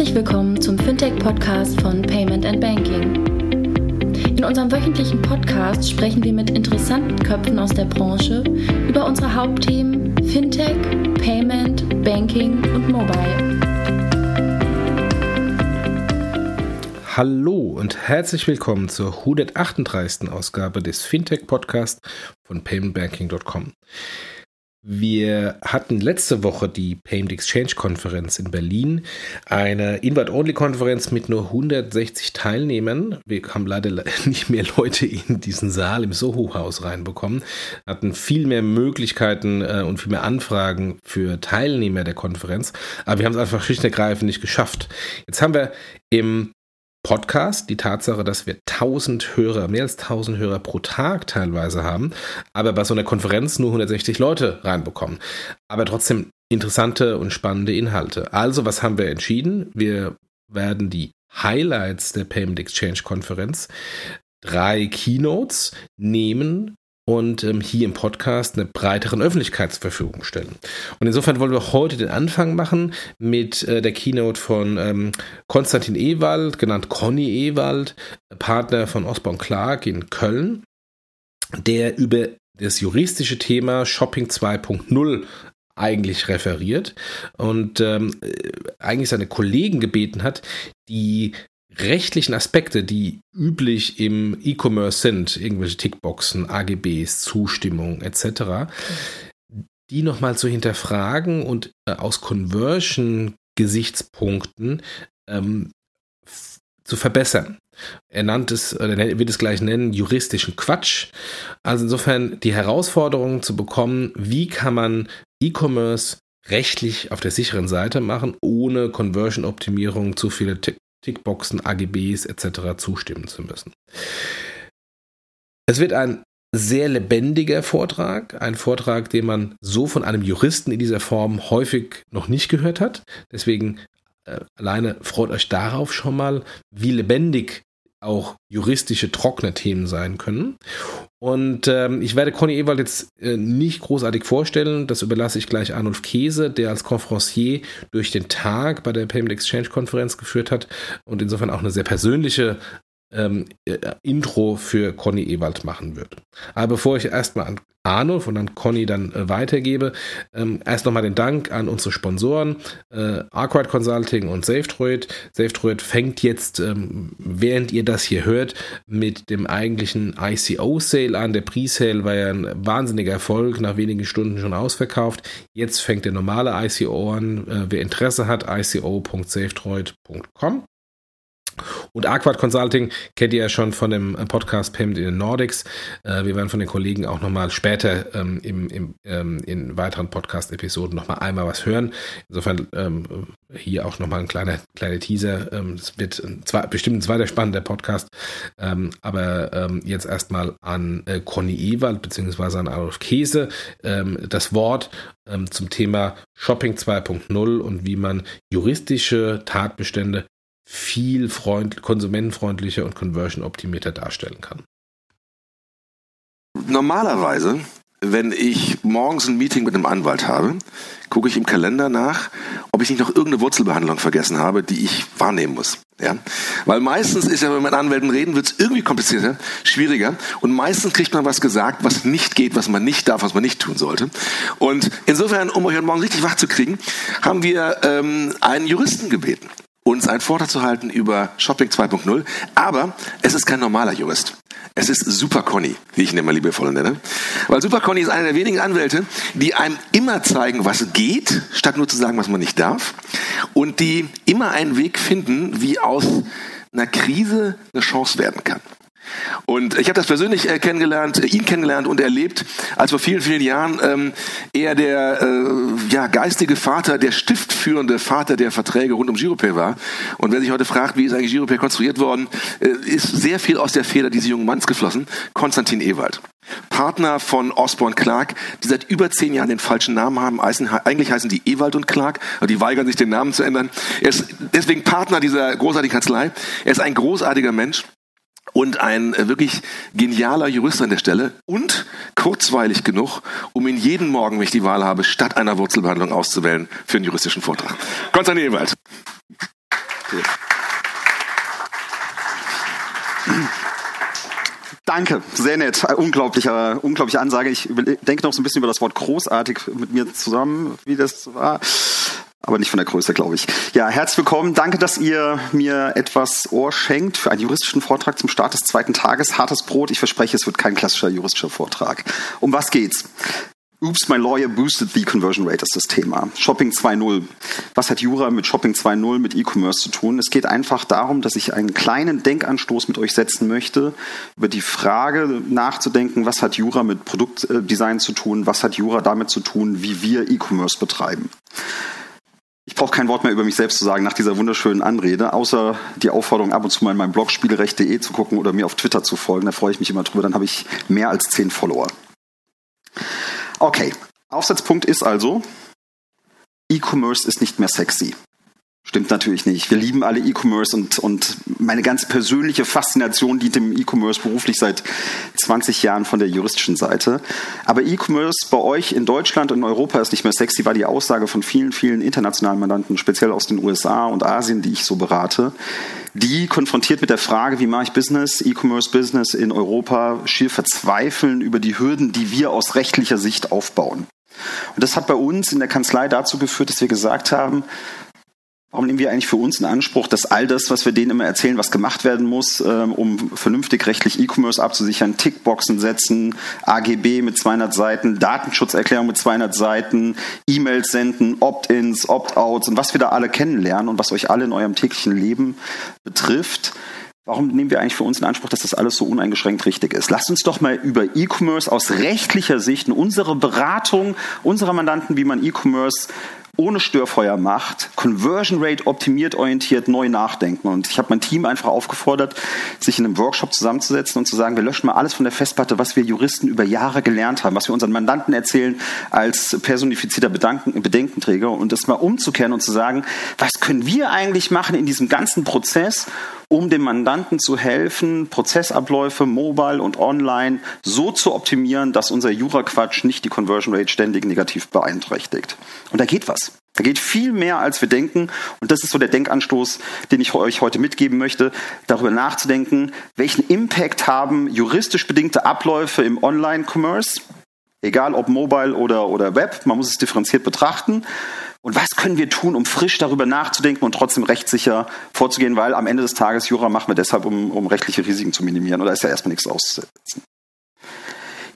Herzlich willkommen zum Fintech-Podcast von Payment and Banking. In unserem wöchentlichen Podcast sprechen wir mit interessanten Köpfen aus der Branche über unsere Hauptthemen Fintech, Payment, Banking und Mobile. Hallo und herzlich willkommen zur 138. Ausgabe des Fintech-Podcasts von paymentbanking.com. Wir hatten letzte Woche die Payment Exchange Konferenz in Berlin, eine Invite-Only-Konferenz mit nur 160 Teilnehmern. Wir haben leider nicht mehr Leute in diesen Saal im Soho-Haus reinbekommen, hatten viel mehr Möglichkeiten äh, und viel mehr Anfragen für Teilnehmer der Konferenz, aber wir haben es einfach schlicht und ergreifend nicht geschafft. Jetzt haben wir im Podcast, die Tatsache, dass wir 1000 Hörer, mehr als 1000 Hörer pro Tag teilweise haben, aber bei so einer Konferenz nur 160 Leute reinbekommen. Aber trotzdem interessante und spannende Inhalte. Also, was haben wir entschieden? Wir werden die Highlights der Payment Exchange Konferenz, drei Keynotes nehmen und ähm, hier im Podcast eine breiteren Öffentlichkeit zur Verfügung stellen. Und insofern wollen wir heute den Anfang machen mit äh, der Keynote von ähm, Konstantin Ewald, genannt Conny Ewald, Partner von Osborne Clark in Köln, der über das juristische Thema Shopping 2.0 eigentlich referiert und ähm, äh, eigentlich seine Kollegen gebeten hat, die rechtlichen Aspekte, die üblich im E-Commerce sind, irgendwelche Tickboxen, AGBs, Zustimmung etc., die nochmal zu hinterfragen und äh, aus Conversion-Gesichtspunkten ähm, zu verbessern. Er nannt es, oder wird es gleich nennen, juristischen Quatsch. Also insofern die Herausforderung zu bekommen, wie kann man E-Commerce rechtlich auf der sicheren Seite machen, ohne Conversion-Optimierung, zu viele Tickboxen, AGBs etc. zustimmen zu müssen. Es wird ein sehr lebendiger Vortrag, ein Vortrag, den man so von einem Juristen in dieser Form häufig noch nicht gehört hat. Deswegen äh, alleine freut euch darauf schon mal, wie lebendig auch juristische trockene Themen sein können. Und ähm, ich werde Conny Ewald jetzt äh, nicht großartig vorstellen. Das überlasse ich gleich Arnulf Käse, der als Conferencier durch den Tag bei der Payment Exchange Konferenz geführt hat und insofern auch eine sehr persönliche ähm, äh, Intro für Conny Ewald machen wird. Aber bevor ich erstmal an Arno von dann Conny dann äh, weitergebe, ähm, erst nochmal den Dank an unsere Sponsoren, äh, Arkwright Consulting und SafeDroid. SafeDroid fängt jetzt, ähm, während ihr das hier hört, mit dem eigentlichen ICO-Sale an. Der Pre-Sale war ja ein wahnsinniger Erfolg, nach wenigen Stunden schon ausverkauft. Jetzt fängt der normale ICO an. Äh, wer Interesse hat, ico.safedroid.com. Und Aquad Consulting kennt ihr ja schon von dem Podcast Payment in den Nordics. Äh, wir werden von den Kollegen auch nochmal später ähm, im, im, ähm, in weiteren Podcast-Episoden nochmal einmal was hören. Insofern ähm, hier auch nochmal ein kleiner, kleiner Teaser. Ähm, es wird ein, zwei, bestimmt ein zweiter spannender Podcast. Ähm, aber ähm, jetzt erstmal an äh, Conny Ewald beziehungsweise an Adolf Käse das Wort zum Thema Shopping 2.0 und wie man juristische Tatbestände viel freund konsumentenfreundlicher und conversion-optimierter darstellen kann. Normalerweise, wenn ich morgens ein Meeting mit einem Anwalt habe, gucke ich im Kalender nach, ob ich nicht noch irgendeine Wurzelbehandlung vergessen habe, die ich wahrnehmen muss. Ja? Weil meistens ist ja, wenn man mit Anwälten reden, wird es irgendwie komplizierter, schwieriger und meistens kriegt man was gesagt, was nicht geht, was man nicht darf, was man nicht tun sollte. Und insofern, um euch heute Morgen richtig wach zu kriegen, haben wir ähm, einen Juristen gebeten uns einen Vortrag zu halten über Shopping 2.0. Aber es ist kein normaler Jurist. Es ist Super Conny, wie ich ihn immer liebevoll nenne. Weil Super Conny ist einer der wenigen Anwälte, die einem immer zeigen, was geht, statt nur zu sagen, was man nicht darf. Und die immer einen Weg finden, wie aus einer Krise eine Chance werden kann. Und ich habe das persönlich äh, kennengelernt, äh, ihn kennengelernt und erlebt, als vor vielen, vielen Jahren ähm, er der äh, ja, geistige Vater, der stiftführende Vater der Verträge rund um Giropay war. Und wer sich heute fragt, wie ist eigentlich Giropay konstruiert worden, äh, ist sehr viel aus der Feder dieses jungen Manns geflossen. Konstantin Ewald. Partner von Osborne Clark, die seit über zehn Jahren den falschen Namen haben. Eigentlich heißen die Ewald und Clark, aber die weigern sich, den Namen zu ändern. Er ist deswegen Partner dieser großartigen Kanzlei. Er ist ein großartiger Mensch und ein äh, wirklich genialer Jurist an der Stelle und kurzweilig genug, um ihn jeden Morgen, wenn ich die Wahl habe, statt einer Wurzelbehandlung auszuwählen für einen juristischen Vortrag. Konstantin Ewald. Danke, sehr nett. Unglaubliche, unglaubliche Ansage. Ich denke noch so ein bisschen über das Wort großartig mit mir zusammen, wie das war. Aber nicht von der Größe, glaube ich. Ja, herzlich willkommen. Danke, dass ihr mir etwas Ohr schenkt für einen juristischen Vortrag zum Start des zweiten Tages. Hartes Brot. Ich verspreche, es wird kein klassischer juristischer Vortrag. Um was geht's? Oops, my lawyer boosted the conversion rate ist das Thema. Shopping 2.0. Was hat Jura mit Shopping 2.0 mit E-Commerce zu tun? Es geht einfach darum, dass ich einen kleinen Denkanstoß mit euch setzen möchte, über die Frage nachzudenken, was hat Jura mit Produktdesign zu tun? Was hat Jura damit zu tun, wie wir E-Commerce betreiben? Ich brauche kein Wort mehr über mich selbst zu sagen nach dieser wunderschönen Anrede, außer die Aufforderung, ab und zu mal in meinem Blog spielerecht.de zu gucken oder mir auf Twitter zu folgen. Da freue ich mich immer drüber. Dann habe ich mehr als zehn Follower. Okay, Aufsatzpunkt ist also, E-Commerce ist nicht mehr sexy. Stimmt natürlich nicht. Wir lieben alle E-Commerce und, und meine ganz persönliche Faszination dient dem E-Commerce beruflich seit 20 Jahren von der juristischen Seite. Aber E-Commerce bei euch in Deutschland und in Europa ist nicht mehr sexy, war die Aussage von vielen, vielen internationalen Mandanten, speziell aus den USA und Asien, die ich so berate, die konfrontiert mit der Frage, wie mache ich Business, E-Commerce Business in Europa, schier verzweifeln über die Hürden, die wir aus rechtlicher Sicht aufbauen. Und das hat bei uns in der Kanzlei dazu geführt, dass wir gesagt haben, Warum nehmen wir eigentlich für uns in Anspruch, dass all das, was wir denen immer erzählen, was gemacht werden muss, ähm, um vernünftig rechtlich E-Commerce abzusichern, Tickboxen setzen, AGB mit 200 Seiten, Datenschutzerklärung mit 200 Seiten, E-Mails senden, Opt-ins, Opt-outs und was wir da alle kennenlernen und was euch alle in eurem täglichen Leben betrifft, Warum nehmen wir eigentlich für uns in Anspruch, dass das alles so uneingeschränkt richtig ist? Lasst uns doch mal über E-Commerce aus rechtlicher Sicht in unsere Beratung unserer Mandanten, wie man E-Commerce ohne Störfeuer macht, Conversion Rate optimiert, orientiert, neu nachdenken. Und ich habe mein Team einfach aufgefordert, sich in einem Workshop zusammenzusetzen und zu sagen, wir löschen mal alles von der Festplatte, was wir Juristen über Jahre gelernt haben, was wir unseren Mandanten erzählen als personifizierter Bedanken, Bedenkenträger und das mal umzukehren und zu sagen, was können wir eigentlich machen in diesem ganzen Prozess, um dem Mandanten zu helfen, Prozessabläufe mobile und online so zu optimieren, dass unser Jura-Quatsch nicht die Conversion Rate ständig negativ beeinträchtigt. Und da geht was. Da geht viel mehr, als wir denken. Und das ist so der Denkanstoß, den ich euch heute mitgeben möchte, darüber nachzudenken, welchen Impact haben juristisch bedingte Abläufe im Online-Commerce, egal ob mobile oder, oder Web, man muss es differenziert betrachten. Und was können wir tun, um frisch darüber nachzudenken und trotzdem rechtssicher vorzugehen? Weil am Ende des Tages Jura machen wir deshalb, um, um rechtliche Risiken zu minimieren. Oder ist ja erstmal nichts auszusetzen.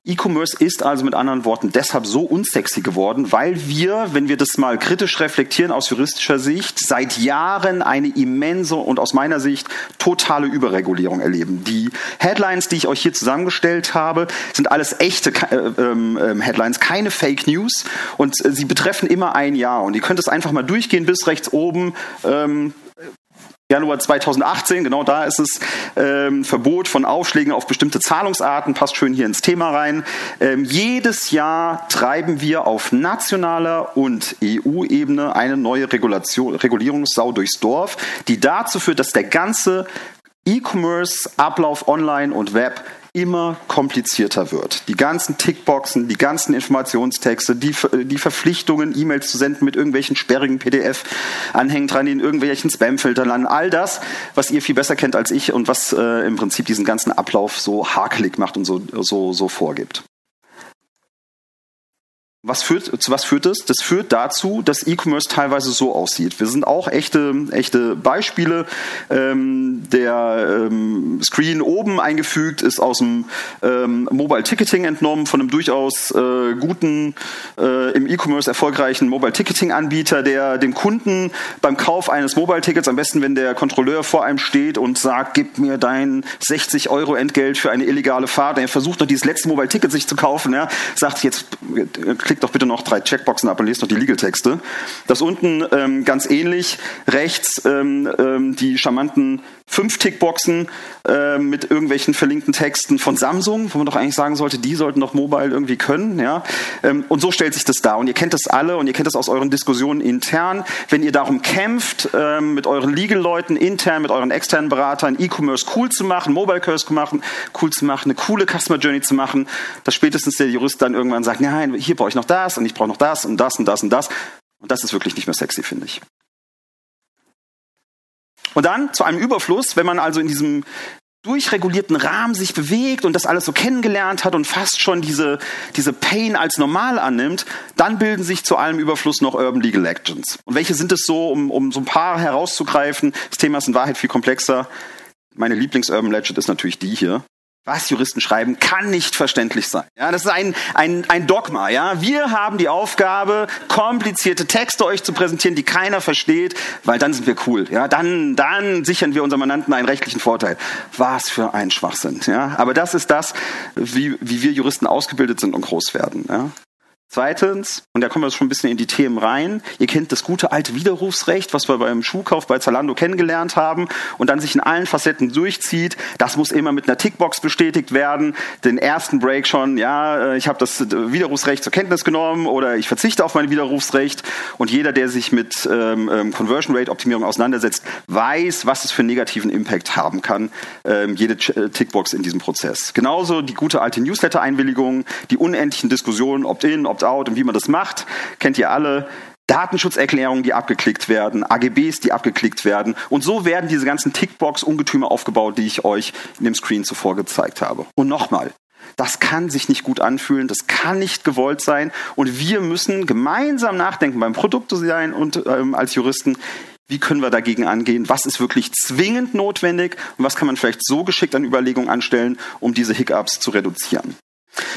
E-Commerce ist also mit anderen Worten deshalb so unsexy geworden, weil wir, wenn wir das mal kritisch reflektieren aus juristischer Sicht, seit Jahren eine immense und aus meiner Sicht totale Überregulierung erleben. Die Headlines, die ich euch hier zusammengestellt habe, sind alles echte äh, ähm, Headlines, keine Fake News und äh, sie betreffen immer ein Jahr und ihr könnt es einfach mal durchgehen bis rechts oben. Ähm, Januar 2018, genau da ist es, ähm, Verbot von Aufschlägen auf bestimmte Zahlungsarten, passt schön hier ins Thema rein. Ähm, jedes Jahr treiben wir auf nationaler und EU-Ebene eine neue Regulation, Regulierungssau durchs Dorf, die dazu führt, dass der ganze E-Commerce-Ablauf online und Web immer komplizierter wird. Die ganzen Tickboxen, die ganzen Informationstexte, die, die Verpflichtungen, E-Mails zu senden mit irgendwelchen sperrigen PDF-Anhängen dran, die in irgendwelchen Spam-Filtern landen. All das, was ihr viel besser kennt als ich und was äh, im Prinzip diesen ganzen Ablauf so hakelig macht und so, so, so vorgibt. Was führt, zu was führt das? Das führt dazu, dass E-Commerce teilweise so aussieht. Wir sind auch echte, echte Beispiele. Ähm, der ähm, Screen oben eingefügt ist aus dem ähm, Mobile Ticketing entnommen, von einem durchaus äh, guten, äh, im E-Commerce erfolgreichen Mobile Ticketing Anbieter, der dem Kunden beim Kauf eines Mobile Tickets, am besten wenn der Kontrolleur vor einem steht und sagt, gib mir dein 60 Euro Entgelt für eine illegale Fahrt, er versucht noch dieses letzte Mobile Ticket sich zu kaufen, ja, sagt jetzt, klick doch bitte noch drei Checkboxen ab und lest noch die Legal-Texte. Das unten ähm, ganz ähnlich, rechts ähm, ähm, die charmanten fünf Tickboxen äh, mit irgendwelchen verlinkten Texten von Samsung, wo man doch eigentlich sagen sollte, die sollten doch mobile irgendwie können. Ja? Ähm, und so stellt sich das dar. Und ihr kennt das alle und ihr kennt das aus euren Diskussionen intern. Wenn ihr darum kämpft, ähm, mit euren Legal-Leuten intern, mit euren externen Beratern E-Commerce cool zu machen, Mobile Curse machen, cool zu machen, eine coole Customer Journey zu machen, dass spätestens der Jurist dann irgendwann sagt, nein, hier brauche ich noch das und ich brauche noch das und das und das und das. Und das ist wirklich nicht mehr sexy, finde ich. Und dann zu einem Überfluss, wenn man also in diesem durchregulierten Rahmen sich bewegt und das alles so kennengelernt hat und fast schon diese, diese Pain als normal annimmt, dann bilden sich zu allem Überfluss noch Urban Legal Legends. Und welche sind es so, um, um so ein paar herauszugreifen? Das Thema ist in Wahrheit viel komplexer. Meine Lieblings-Urban Legend ist natürlich die hier was Juristen schreiben, kann nicht verständlich sein. Ja, das ist ein, ein, ein Dogma. Ja, wir haben die Aufgabe, komplizierte Texte euch zu präsentieren, die keiner versteht, weil dann sind wir cool. Ja, dann, dann sichern wir unserem Mandanten einen rechtlichen Vorteil. Was für ein Schwachsinn. Ja, aber das ist das, wie, wie wir Juristen ausgebildet sind und groß werden. Ja. Zweitens, und da kommen wir schon ein bisschen in die Themen rein, ihr kennt das gute alte Widerrufsrecht, was wir beim Schuhkauf bei Zalando kennengelernt haben und dann sich in allen Facetten durchzieht. Das muss immer mit einer Tickbox bestätigt werden. Den ersten Break schon, ja, äh, ich habe das Widerrufsrecht zur Kenntnis genommen oder ich verzichte auf mein Widerrufsrecht. Und jeder, der sich mit ähm, ähm Conversion Rate Optimierung auseinandersetzt, weiß, was es für einen negativen Impact haben kann, ähm, jede äh, Tickbox in diesem Prozess. Genauso die gute alte Newsletter-Einwilligung, die unendlichen Diskussionen, Opt-in, Opt out und wie man das macht, kennt ihr alle. Datenschutzerklärungen, die abgeklickt werden, AGBs, die abgeklickt werden. Und so werden diese ganzen Tickbox-Ungetüme aufgebaut, die ich euch in dem Screen zuvor gezeigt habe. Und nochmal, das kann sich nicht gut anfühlen, das kann nicht gewollt sein. Und wir müssen gemeinsam nachdenken beim Produktdesign und ähm, als Juristen, wie können wir dagegen angehen? Was ist wirklich zwingend notwendig? Und was kann man vielleicht so geschickt an Überlegungen anstellen, um diese Hiccups zu reduzieren?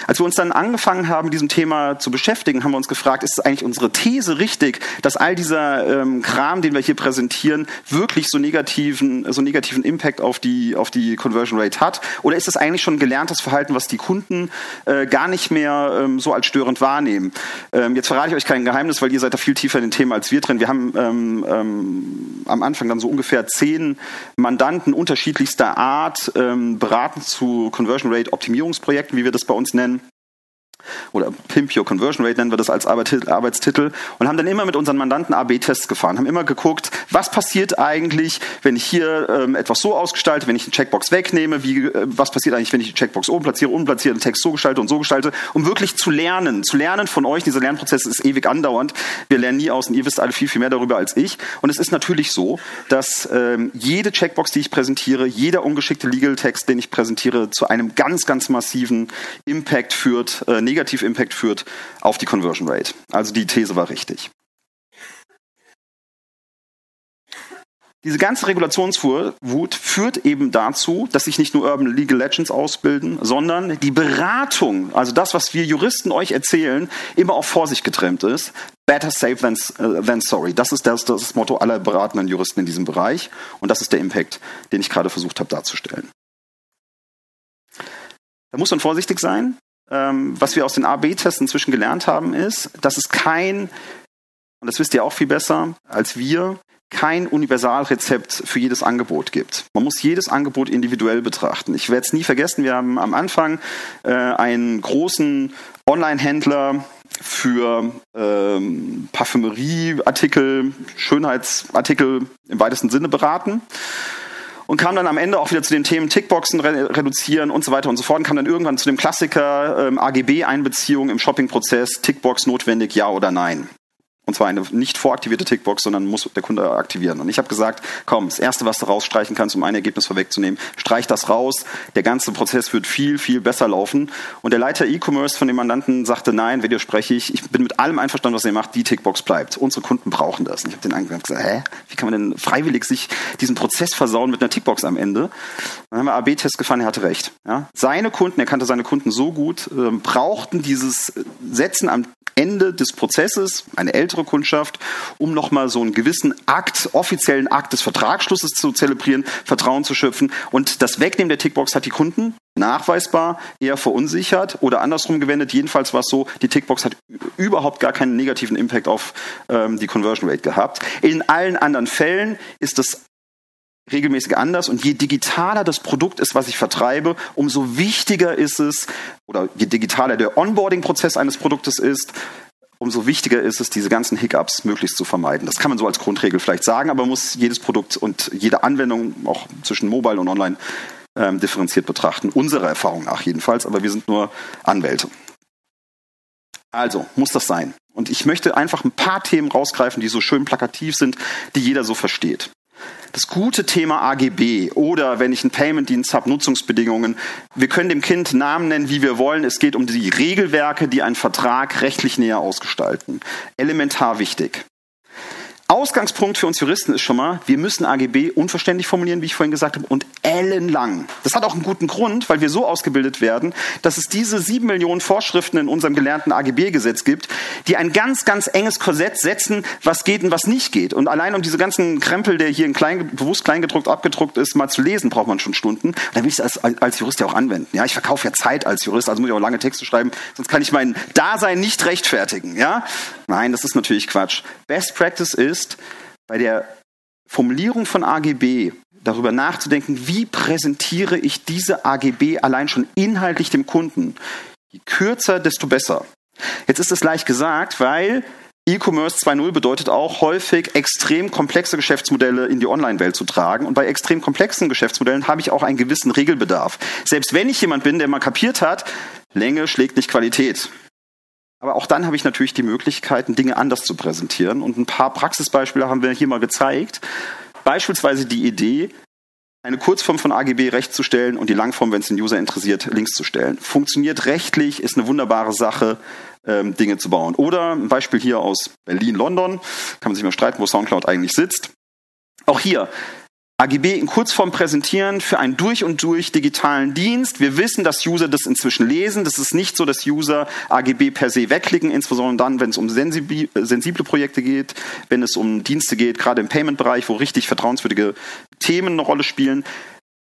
Als wir uns dann angefangen haben, diesem Thema zu beschäftigen, haben wir uns gefragt, ist eigentlich unsere These richtig, dass all dieser ähm, Kram, den wir hier präsentieren, wirklich so negativen, so negativen Impact auf die, auf die Conversion Rate hat? Oder ist es eigentlich schon gelerntes Verhalten, was die Kunden äh, gar nicht mehr ähm, so als störend wahrnehmen? Ähm, jetzt verrate ich euch kein Geheimnis, weil ihr seid da viel tiefer in den Thema als wir drin. Wir haben ähm, ähm, am Anfang dann so ungefähr zehn Mandanten unterschiedlichster Art ähm, beraten zu Conversion Rate Optimierungsprojekten, wie wir das bei uns nennen oder Pimp Your Conversion Rate nennen wir das als Arbeitstitel und haben dann immer mit unseren Mandanten AB-Tests gefahren, haben immer geguckt, was passiert eigentlich, wenn ich hier ähm, etwas so ausgestalte, wenn ich eine Checkbox wegnehme, wie, äh, was passiert eigentlich, wenn ich die Checkbox oben platziere, unten den Text so gestalte und so gestalte, um wirklich zu lernen, zu lernen von euch. Dieser Lernprozess ist ewig andauernd. Wir lernen nie aus und ihr wisst alle viel, viel mehr darüber als ich. Und es ist natürlich so, dass ähm, jede Checkbox, die ich präsentiere, jeder ungeschickte Legal Text, den ich präsentiere, zu einem ganz, ganz massiven Impact führt, äh, Negativ-Impact führt auf die Conversion Rate. Also die These war richtig. Diese ganze Regulationswut führt eben dazu, dass sich nicht nur Urban Legal Legends ausbilden, sondern die Beratung, also das, was wir Juristen euch erzählen, immer auf Vorsicht getrennt ist. Better safe than, uh, than sorry. Das ist das, das Motto aller beratenden Juristen in diesem Bereich. Und das ist der Impact, den ich gerade versucht habe darzustellen. Da muss man vorsichtig sein was wir aus den A-B-Tests inzwischen gelernt haben, ist, dass es kein, und das wisst ihr auch viel besser als wir, kein Universalrezept für jedes Angebot gibt. Man muss jedes Angebot individuell betrachten. Ich werde es nie vergessen, wir haben am Anfang äh, einen großen Online-Händler für ähm, Parfümerieartikel, Schönheitsartikel im weitesten Sinne beraten und kam dann am Ende auch wieder zu den Themen Tickboxen re reduzieren und so weiter und so fort und kam dann irgendwann zu dem Klassiker ähm, AGB-Einbeziehung im Shopping-Prozess, Tickbox notwendig, ja oder nein. Und zwar eine nicht voraktivierte Tickbox, sondern muss der Kunde aktivieren. Und ich habe gesagt, komm, das Erste, was du rausstreichen kannst, um ein Ergebnis vorwegzunehmen, streich das raus. Der ganze Prozess wird viel, viel besser laufen. Und der Leiter E-Commerce von dem Mandanten sagte, nein, wenn dir spreche ich, ich bin mit allem einverstanden, was ihr macht, die Tickbox bleibt. Unsere Kunden brauchen das. Und ich habe den angehört gesagt, hä, wie kann man denn freiwillig sich diesen Prozess versauen mit einer Tickbox am Ende? Dann haben wir AB-Test gefahren, er hatte recht. Ja? Seine Kunden, er kannte seine Kunden so gut, äh, brauchten dieses Setzen am Ende des Prozesses, eine ältere Kundschaft, um nochmal so einen gewissen Akt, offiziellen Akt des Vertragsschlusses zu zelebrieren, Vertrauen zu schöpfen. Und das Wegnehmen der Tickbox hat die Kunden nachweisbar eher verunsichert oder andersrum gewendet. Jedenfalls war es so, die Tickbox hat überhaupt gar keinen negativen Impact auf ähm, die Conversion Rate gehabt. In allen anderen Fällen ist es regelmäßig anders und je digitaler das Produkt ist, was ich vertreibe, umso wichtiger ist es, oder je digitaler der Onboarding-Prozess eines Produktes ist, umso wichtiger ist es, diese ganzen Hiccups möglichst zu vermeiden. Das kann man so als Grundregel vielleicht sagen, aber muss jedes Produkt und jede Anwendung auch zwischen Mobile und Online ähm, differenziert betrachten. Unserer Erfahrung nach jedenfalls, aber wir sind nur Anwälte. Also, muss das sein. Und ich möchte einfach ein paar Themen rausgreifen, die so schön plakativ sind, die jeder so versteht. Das gute Thema AGB oder wenn ich einen Payment-Dienst habe, Nutzungsbedingungen. Wir können dem Kind Namen nennen, wie wir wollen. Es geht um die Regelwerke, die einen Vertrag rechtlich näher ausgestalten. Elementar wichtig. Ausgangspunkt für uns Juristen ist schon mal, wir müssen AGB unverständlich formulieren, wie ich vorhin gesagt habe, und ellenlang. Das hat auch einen guten Grund, weil wir so ausgebildet werden, dass es diese sieben Millionen Vorschriften in unserem gelernten AGB-Gesetz gibt, die ein ganz, ganz enges Korsett setzen, was geht und was nicht geht. Und allein um diese ganzen Krempel, der hier in klein, bewusst kleingedruckt abgedruckt ist, mal zu lesen, braucht man schon Stunden. Und dann will ich es als, als Jurist ja auch anwenden. Ja, ich verkaufe ja Zeit als Jurist, also muss ich auch lange Texte schreiben, sonst kann ich mein Dasein nicht rechtfertigen. Ja, nein, das ist natürlich Quatsch. Best Practice ist ist, bei der Formulierung von AGB darüber nachzudenken, wie präsentiere ich diese AGB allein schon inhaltlich dem Kunden. Je kürzer, desto besser. Jetzt ist es leicht gesagt, weil E-Commerce 2.0 bedeutet auch häufig extrem komplexe Geschäftsmodelle in die Online-Welt zu tragen. Und bei extrem komplexen Geschäftsmodellen habe ich auch einen gewissen Regelbedarf. Selbst wenn ich jemand bin, der mal kapiert hat, Länge schlägt nicht Qualität. Aber auch dann habe ich natürlich die Möglichkeiten, Dinge anders zu präsentieren. Und ein paar Praxisbeispiele haben wir hier mal gezeigt. Beispielsweise die Idee, eine Kurzform von AGB recht zu stellen und die Langform, wenn es den User interessiert, links zu stellen. Funktioniert rechtlich, ist eine wunderbare Sache, ähm, Dinge zu bauen. Oder ein Beispiel hier aus Berlin, London, kann man sich mal streiten, wo Soundcloud eigentlich sitzt. Auch hier, AGB in Kurzform präsentieren für einen durch und durch digitalen Dienst. Wir wissen, dass User das inzwischen lesen. Das ist nicht so, dass User AGB per se wegklicken, insbesondere dann, wenn es um sensible Projekte geht, wenn es um Dienste geht, gerade im Payment-Bereich, wo richtig vertrauenswürdige Themen eine Rolle spielen.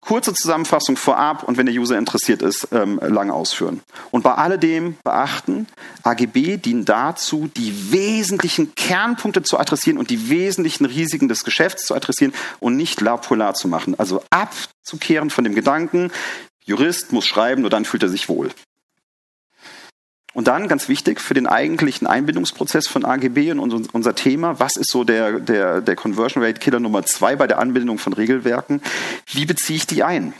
Kurze Zusammenfassung vorab und wenn der User interessiert ist, ähm, lang ausführen. Und bei alledem beachten, AGB dienen dazu, die wesentlichen Kernpunkte zu adressieren und die wesentlichen Risiken des Geschäfts zu adressieren und nicht la polar zu machen. Also abzukehren von dem Gedanken, Jurist muss schreiben, nur dann fühlt er sich wohl. Und dann, ganz wichtig, für den eigentlichen Einbindungsprozess von AGB und unser Thema, was ist so der, der, der Conversion Rate Killer Nummer zwei bei der Anbindung von Regelwerken? Wie beziehe ich die ein?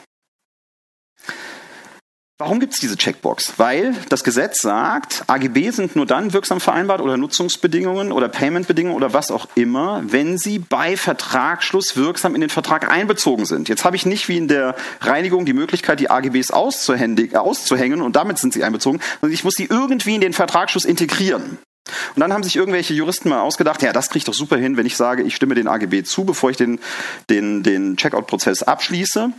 Warum gibt es diese Checkbox? Weil das Gesetz sagt, AGB sind nur dann wirksam vereinbart oder Nutzungsbedingungen oder Paymentbedingungen oder was auch immer, wenn sie bei Vertragsschluss wirksam in den Vertrag einbezogen sind. Jetzt habe ich nicht wie in der Reinigung die Möglichkeit, die AGBs auszuhängen und damit sind sie einbezogen, sondern ich muss sie irgendwie in den Vertragsschluss integrieren. Und dann haben sich irgendwelche Juristen mal ausgedacht, ja, das kriege ich doch super hin, wenn ich sage, ich stimme den AGB zu, bevor ich den, den, den Checkout-Prozess abschließe.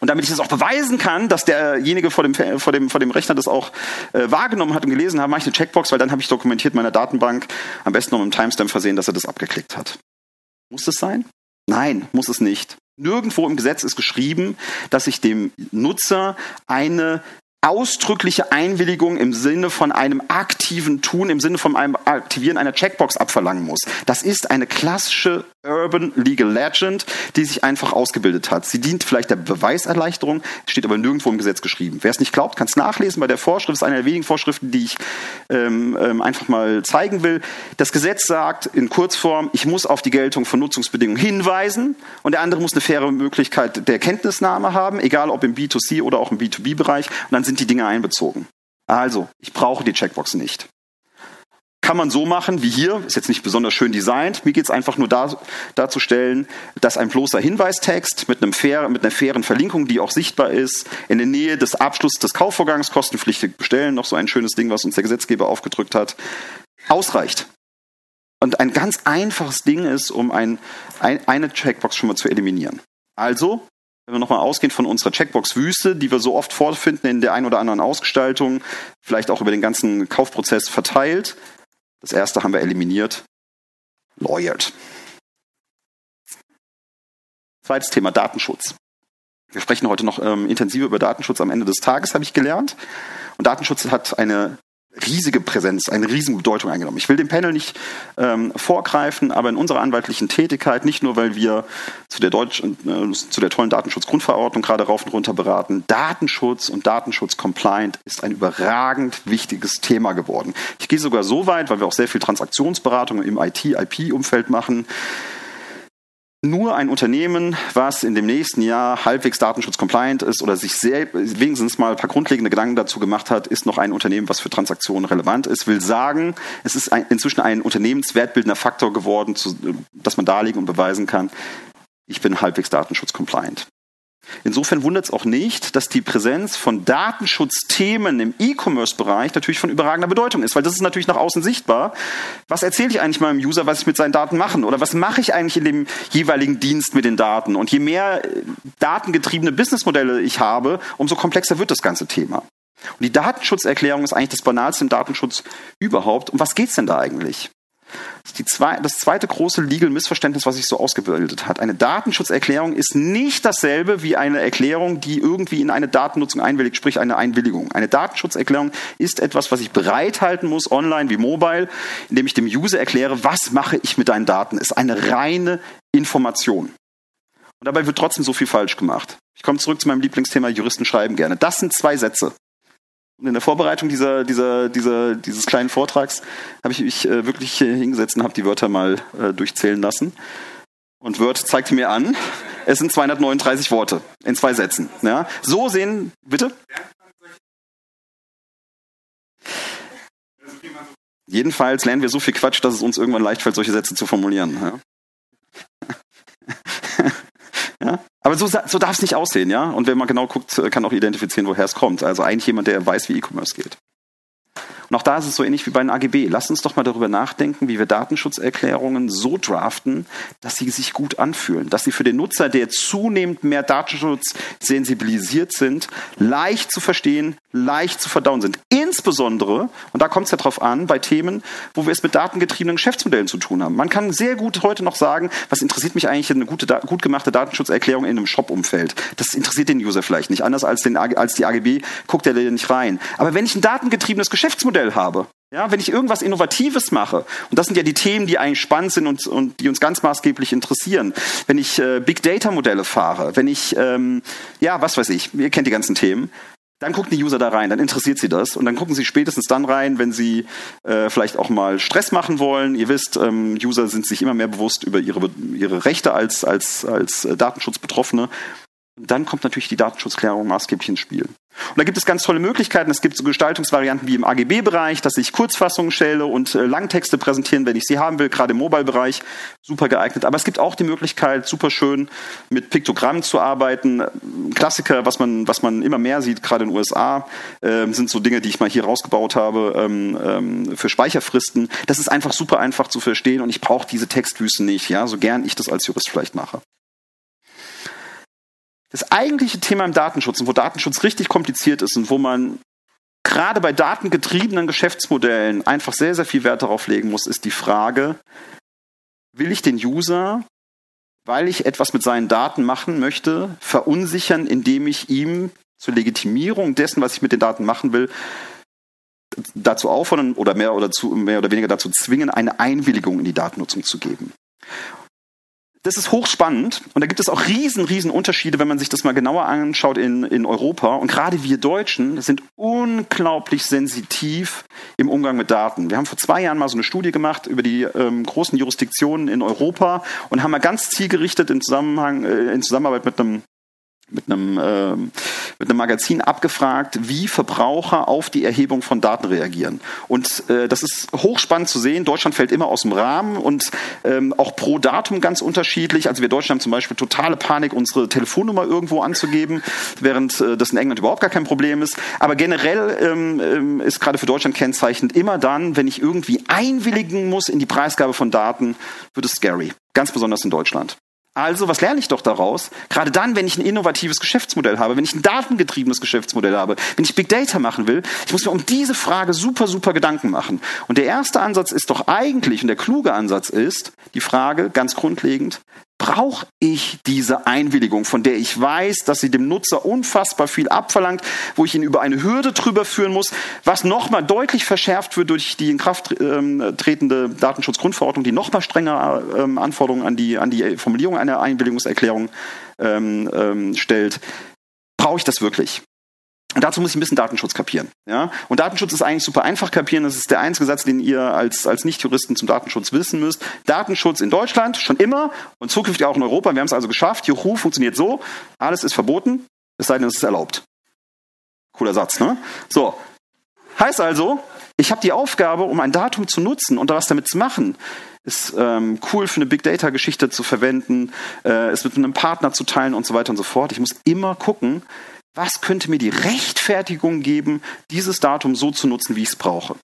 Und damit ich das auch beweisen kann, dass derjenige vor dem, vor dem, vor dem Rechner das auch äh, wahrgenommen hat und gelesen hat, mache ich eine Checkbox, weil dann habe ich dokumentiert in meiner Datenbank, am besten noch mit einem Timestamp versehen, dass er das abgeklickt hat. Muss es sein? Nein, muss es nicht. Nirgendwo im Gesetz ist geschrieben, dass ich dem Nutzer eine ausdrückliche Einwilligung im Sinne von einem aktiven Tun, im Sinne von einem Aktivieren einer Checkbox abverlangen muss. Das ist eine klassische Urban Legal Legend, die sich einfach ausgebildet hat. Sie dient vielleicht der Beweiserleichterung, steht aber nirgendwo im Gesetz geschrieben. Wer es nicht glaubt, kann es nachlesen bei der Vorschrift. Das ist eine der wenigen Vorschriften, die ich ähm, ähm, einfach mal zeigen will. Das Gesetz sagt in Kurzform, ich muss auf die Geltung von Nutzungsbedingungen hinweisen und der andere muss eine faire Möglichkeit der Kenntnisnahme haben, egal ob im B2C oder auch im B2B-Bereich. Und dann sind die Dinge einbezogen. Also, ich brauche die Checkbox nicht kann man so machen wie hier, ist jetzt nicht besonders schön designt. Mir geht es einfach nur da, darzustellen, dass ein bloßer Hinweistext mit, einem fair, mit einer fairen Verlinkung, die auch sichtbar ist, in der Nähe des Abschlusses des Kaufvorgangs, kostenpflichtig bestellen, noch so ein schönes Ding, was uns der Gesetzgeber aufgedrückt hat, ausreicht. Und ein ganz einfaches Ding ist, um ein, ein, eine Checkbox schon mal zu eliminieren. Also, wenn wir nochmal ausgehen von unserer Checkbox-Wüste, die wir so oft vorfinden in der einen oder anderen Ausgestaltung, vielleicht auch über den ganzen Kaufprozess verteilt, das erste haben wir eliminiert. Lawyered. Zweites Thema Datenschutz. Wir sprechen heute noch ähm, intensiver über Datenschutz am Ende des Tages, habe ich gelernt. Und Datenschutz hat eine riesige Präsenz, eine riesige Bedeutung eingenommen. Ich will dem Panel nicht ähm, vorgreifen, aber in unserer anwaltlichen Tätigkeit, nicht nur weil wir zu der, Deutsch, äh, zu der tollen Datenschutzgrundverordnung gerade rauf und runter beraten, Datenschutz und Datenschutz-Compliant ist ein überragend wichtiges Thema geworden. Ich gehe sogar so weit, weil wir auch sehr viel Transaktionsberatung im IT-IP-Umfeld machen, nur ein Unternehmen, was in dem nächsten Jahr halbwegs datenschutzcompliant ist oder sich sehr, wenigstens mal ein paar grundlegende Gedanken dazu gemacht hat, ist noch ein Unternehmen, was für Transaktionen relevant ist. Will sagen, es ist ein, inzwischen ein unternehmenswertbildender Faktor geworden, zu, dass man darlegen und beweisen kann. ich bin halbwegs datenschutzcompliant. Insofern wundert es auch nicht, dass die Präsenz von Datenschutzthemen im E-Commerce-Bereich natürlich von überragender Bedeutung ist, weil das ist natürlich nach außen sichtbar. Was erzähle ich eigentlich meinem User, was ich mit seinen Daten mache? Oder was mache ich eigentlich in dem jeweiligen Dienst mit den Daten? Und je mehr äh, datengetriebene Businessmodelle ich habe, umso komplexer wird das ganze Thema. Und die Datenschutzerklärung ist eigentlich das Banalste im Datenschutz überhaupt. Um was geht's denn da eigentlich? Das, zwei, das zweite große Legal-Missverständnis, was sich so ausgebildet hat. Eine Datenschutzerklärung ist nicht dasselbe wie eine Erklärung, die irgendwie in eine Datennutzung einwilligt, sprich eine Einwilligung. Eine Datenschutzerklärung ist etwas, was ich bereithalten muss, online wie mobile, indem ich dem User erkläre, was mache ich mit deinen Daten. Ist eine reine Information. Und dabei wird trotzdem so viel falsch gemacht. Ich komme zurück zu meinem Lieblingsthema, Juristen schreiben gerne. Das sind zwei Sätze. In der Vorbereitung dieser, dieser, dieser, dieses kleinen Vortrags habe ich mich äh, wirklich äh, hingesetzt und habe die Wörter mal äh, durchzählen lassen. Und Word zeigte mir an, es sind 239 Worte in zwei Sätzen. Ja? So sehen, bitte? Jedenfalls lernen wir so viel Quatsch, dass es uns irgendwann leicht fällt, solche Sätze zu formulieren. Ja? Ja? Aber so, so darf es nicht aussehen, ja. Und wenn man genau guckt, kann auch identifizieren, woher es kommt. Also eigentlich jemand, der weiß, wie E-Commerce geht. Und auch da ist es so ähnlich wie bei den AGB. Lasst uns doch mal darüber nachdenken, wie wir Datenschutzerklärungen so draften, dass sie sich gut anfühlen, dass sie für den Nutzer, der zunehmend mehr Datenschutz sensibilisiert sind, leicht zu verstehen, leicht zu verdauen sind. Insbesondere, und da kommt es ja drauf an, bei Themen, wo wir es mit datengetriebenen Geschäftsmodellen zu tun haben. Man kann sehr gut heute noch sagen, was interessiert mich eigentlich eine gute, gut gemachte Datenschutzerklärung in einem Shop-Umfeld? Das interessiert den User vielleicht nicht. Anders als, den, als die AGB guckt er da nicht rein. Aber wenn ich ein datengetriebenes Geschäftsmodell habe, ja, wenn ich irgendwas Innovatives mache, und das sind ja die Themen, die eigentlich spannend sind und, und die uns ganz maßgeblich interessieren, wenn ich äh, Big Data Modelle fahre, wenn ich, ähm, ja, was weiß ich, ihr kennt die ganzen Themen, dann gucken die User da rein, dann interessiert sie das und dann gucken sie spätestens dann rein, wenn sie äh, vielleicht auch mal Stress machen wollen. Ihr wisst, ähm, User sind sich immer mehr bewusst über ihre, ihre Rechte als, als, als äh, Datenschutzbetroffene. Dann kommt natürlich die Datenschutzklärung maßgeblich ins Spiel. Und da gibt es ganz tolle Möglichkeiten. Es gibt so Gestaltungsvarianten wie im AGB-Bereich, dass ich Kurzfassungen stelle und äh, Langtexte präsentieren, wenn ich sie haben will, gerade im Mobile-Bereich. Super geeignet. Aber es gibt auch die Möglichkeit, super schön mit Piktogrammen zu arbeiten. Klassiker, was man, was man immer mehr sieht, gerade in den USA, äh, sind so Dinge, die ich mal hier rausgebaut habe ähm, ähm, für Speicherfristen. Das ist einfach super einfach zu verstehen und ich brauche diese Textwüste nicht, ja, so gern ich das als Jurist vielleicht mache. Das eigentliche Thema im Datenschutz und wo Datenschutz richtig kompliziert ist und wo man gerade bei datengetriebenen Geschäftsmodellen einfach sehr, sehr viel Wert darauf legen muss, ist die Frage, will ich den User, weil ich etwas mit seinen Daten machen möchte, verunsichern, indem ich ihm zur Legitimierung dessen, was ich mit den Daten machen will, dazu auffordern oder mehr oder, zu, mehr oder weniger dazu zwingen, eine Einwilligung in die Datennutzung zu geben. Das ist hochspannend und da gibt es auch riesen, riesen Unterschiede, wenn man sich das mal genauer anschaut in, in Europa. Und gerade wir Deutschen sind unglaublich sensitiv im Umgang mit Daten. Wir haben vor zwei Jahren mal so eine Studie gemacht über die ähm, großen Jurisdiktionen in Europa und haben mal ganz zielgerichtet in, Zusammenhang, äh, in Zusammenarbeit mit einem mit einem, äh, mit einem Magazin abgefragt, wie Verbraucher auf die Erhebung von Daten reagieren. Und äh, das ist hochspannend zu sehen. Deutschland fällt immer aus dem Rahmen und ähm, auch pro Datum ganz unterschiedlich. Also wir Deutschen haben zum Beispiel totale Panik, unsere Telefonnummer irgendwo anzugeben, während äh, das in England überhaupt gar kein Problem ist. Aber generell ähm, ähm ist gerade für Deutschland kennzeichnend immer dann, wenn ich irgendwie einwilligen muss in die Preisgabe von Daten, wird es scary. Ganz besonders in Deutschland. Also, was lerne ich doch daraus? Gerade dann, wenn ich ein innovatives Geschäftsmodell habe, wenn ich ein datengetriebenes Geschäftsmodell habe, wenn ich Big Data machen will, ich muss mir um diese Frage super, super Gedanken machen. Und der erste Ansatz ist doch eigentlich, und der kluge Ansatz ist, die Frage ganz grundlegend, brauche ich diese Einwilligung, von der ich weiß, dass sie dem Nutzer unfassbar viel abverlangt, wo ich ihn über eine Hürde drüber führen muss, was nochmal deutlich verschärft wird durch die in Kraft ähm, tretende Datenschutzgrundverordnung, die nochmal strengere ähm, Anforderungen an die, an die Formulierung einer Einwilligungserklärung ähm, ähm stellt. Brauche ich das wirklich? Und dazu muss ich ein bisschen Datenschutz kapieren. Ja? Und Datenschutz ist eigentlich super einfach kapieren. Das ist der einzige Satz, den ihr als, als Nicht-Juristen zum Datenschutz wissen müsst. Datenschutz in Deutschland schon immer und zukünftig auch in Europa. Wir haben es also geschafft. Juhu, funktioniert so. Alles ist verboten, es sei denn, es ist erlaubt. Cooler Satz, ne? So. Heißt also, Ich habe die Aufgabe, um ein Datum zu nutzen und was damit zu machen, ist ähm, cool für eine Big Data Geschichte zu verwenden, äh, es mit einem Partner zu teilen und so weiter und so fort. Ich muss immer gucken, was könnte mir die Rechtfertigung geben, dieses Datum so zu nutzen, wie ich es brauche.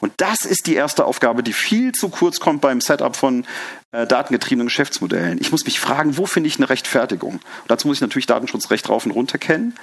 Und das ist die erste Aufgabe, die viel zu kurz kommt beim Setup von äh, datengetriebenen Geschäftsmodellen. Ich muss mich fragen, wo finde ich eine Rechtfertigung? Und dazu muss ich natürlich Datenschutzrecht rauf und runter kennen.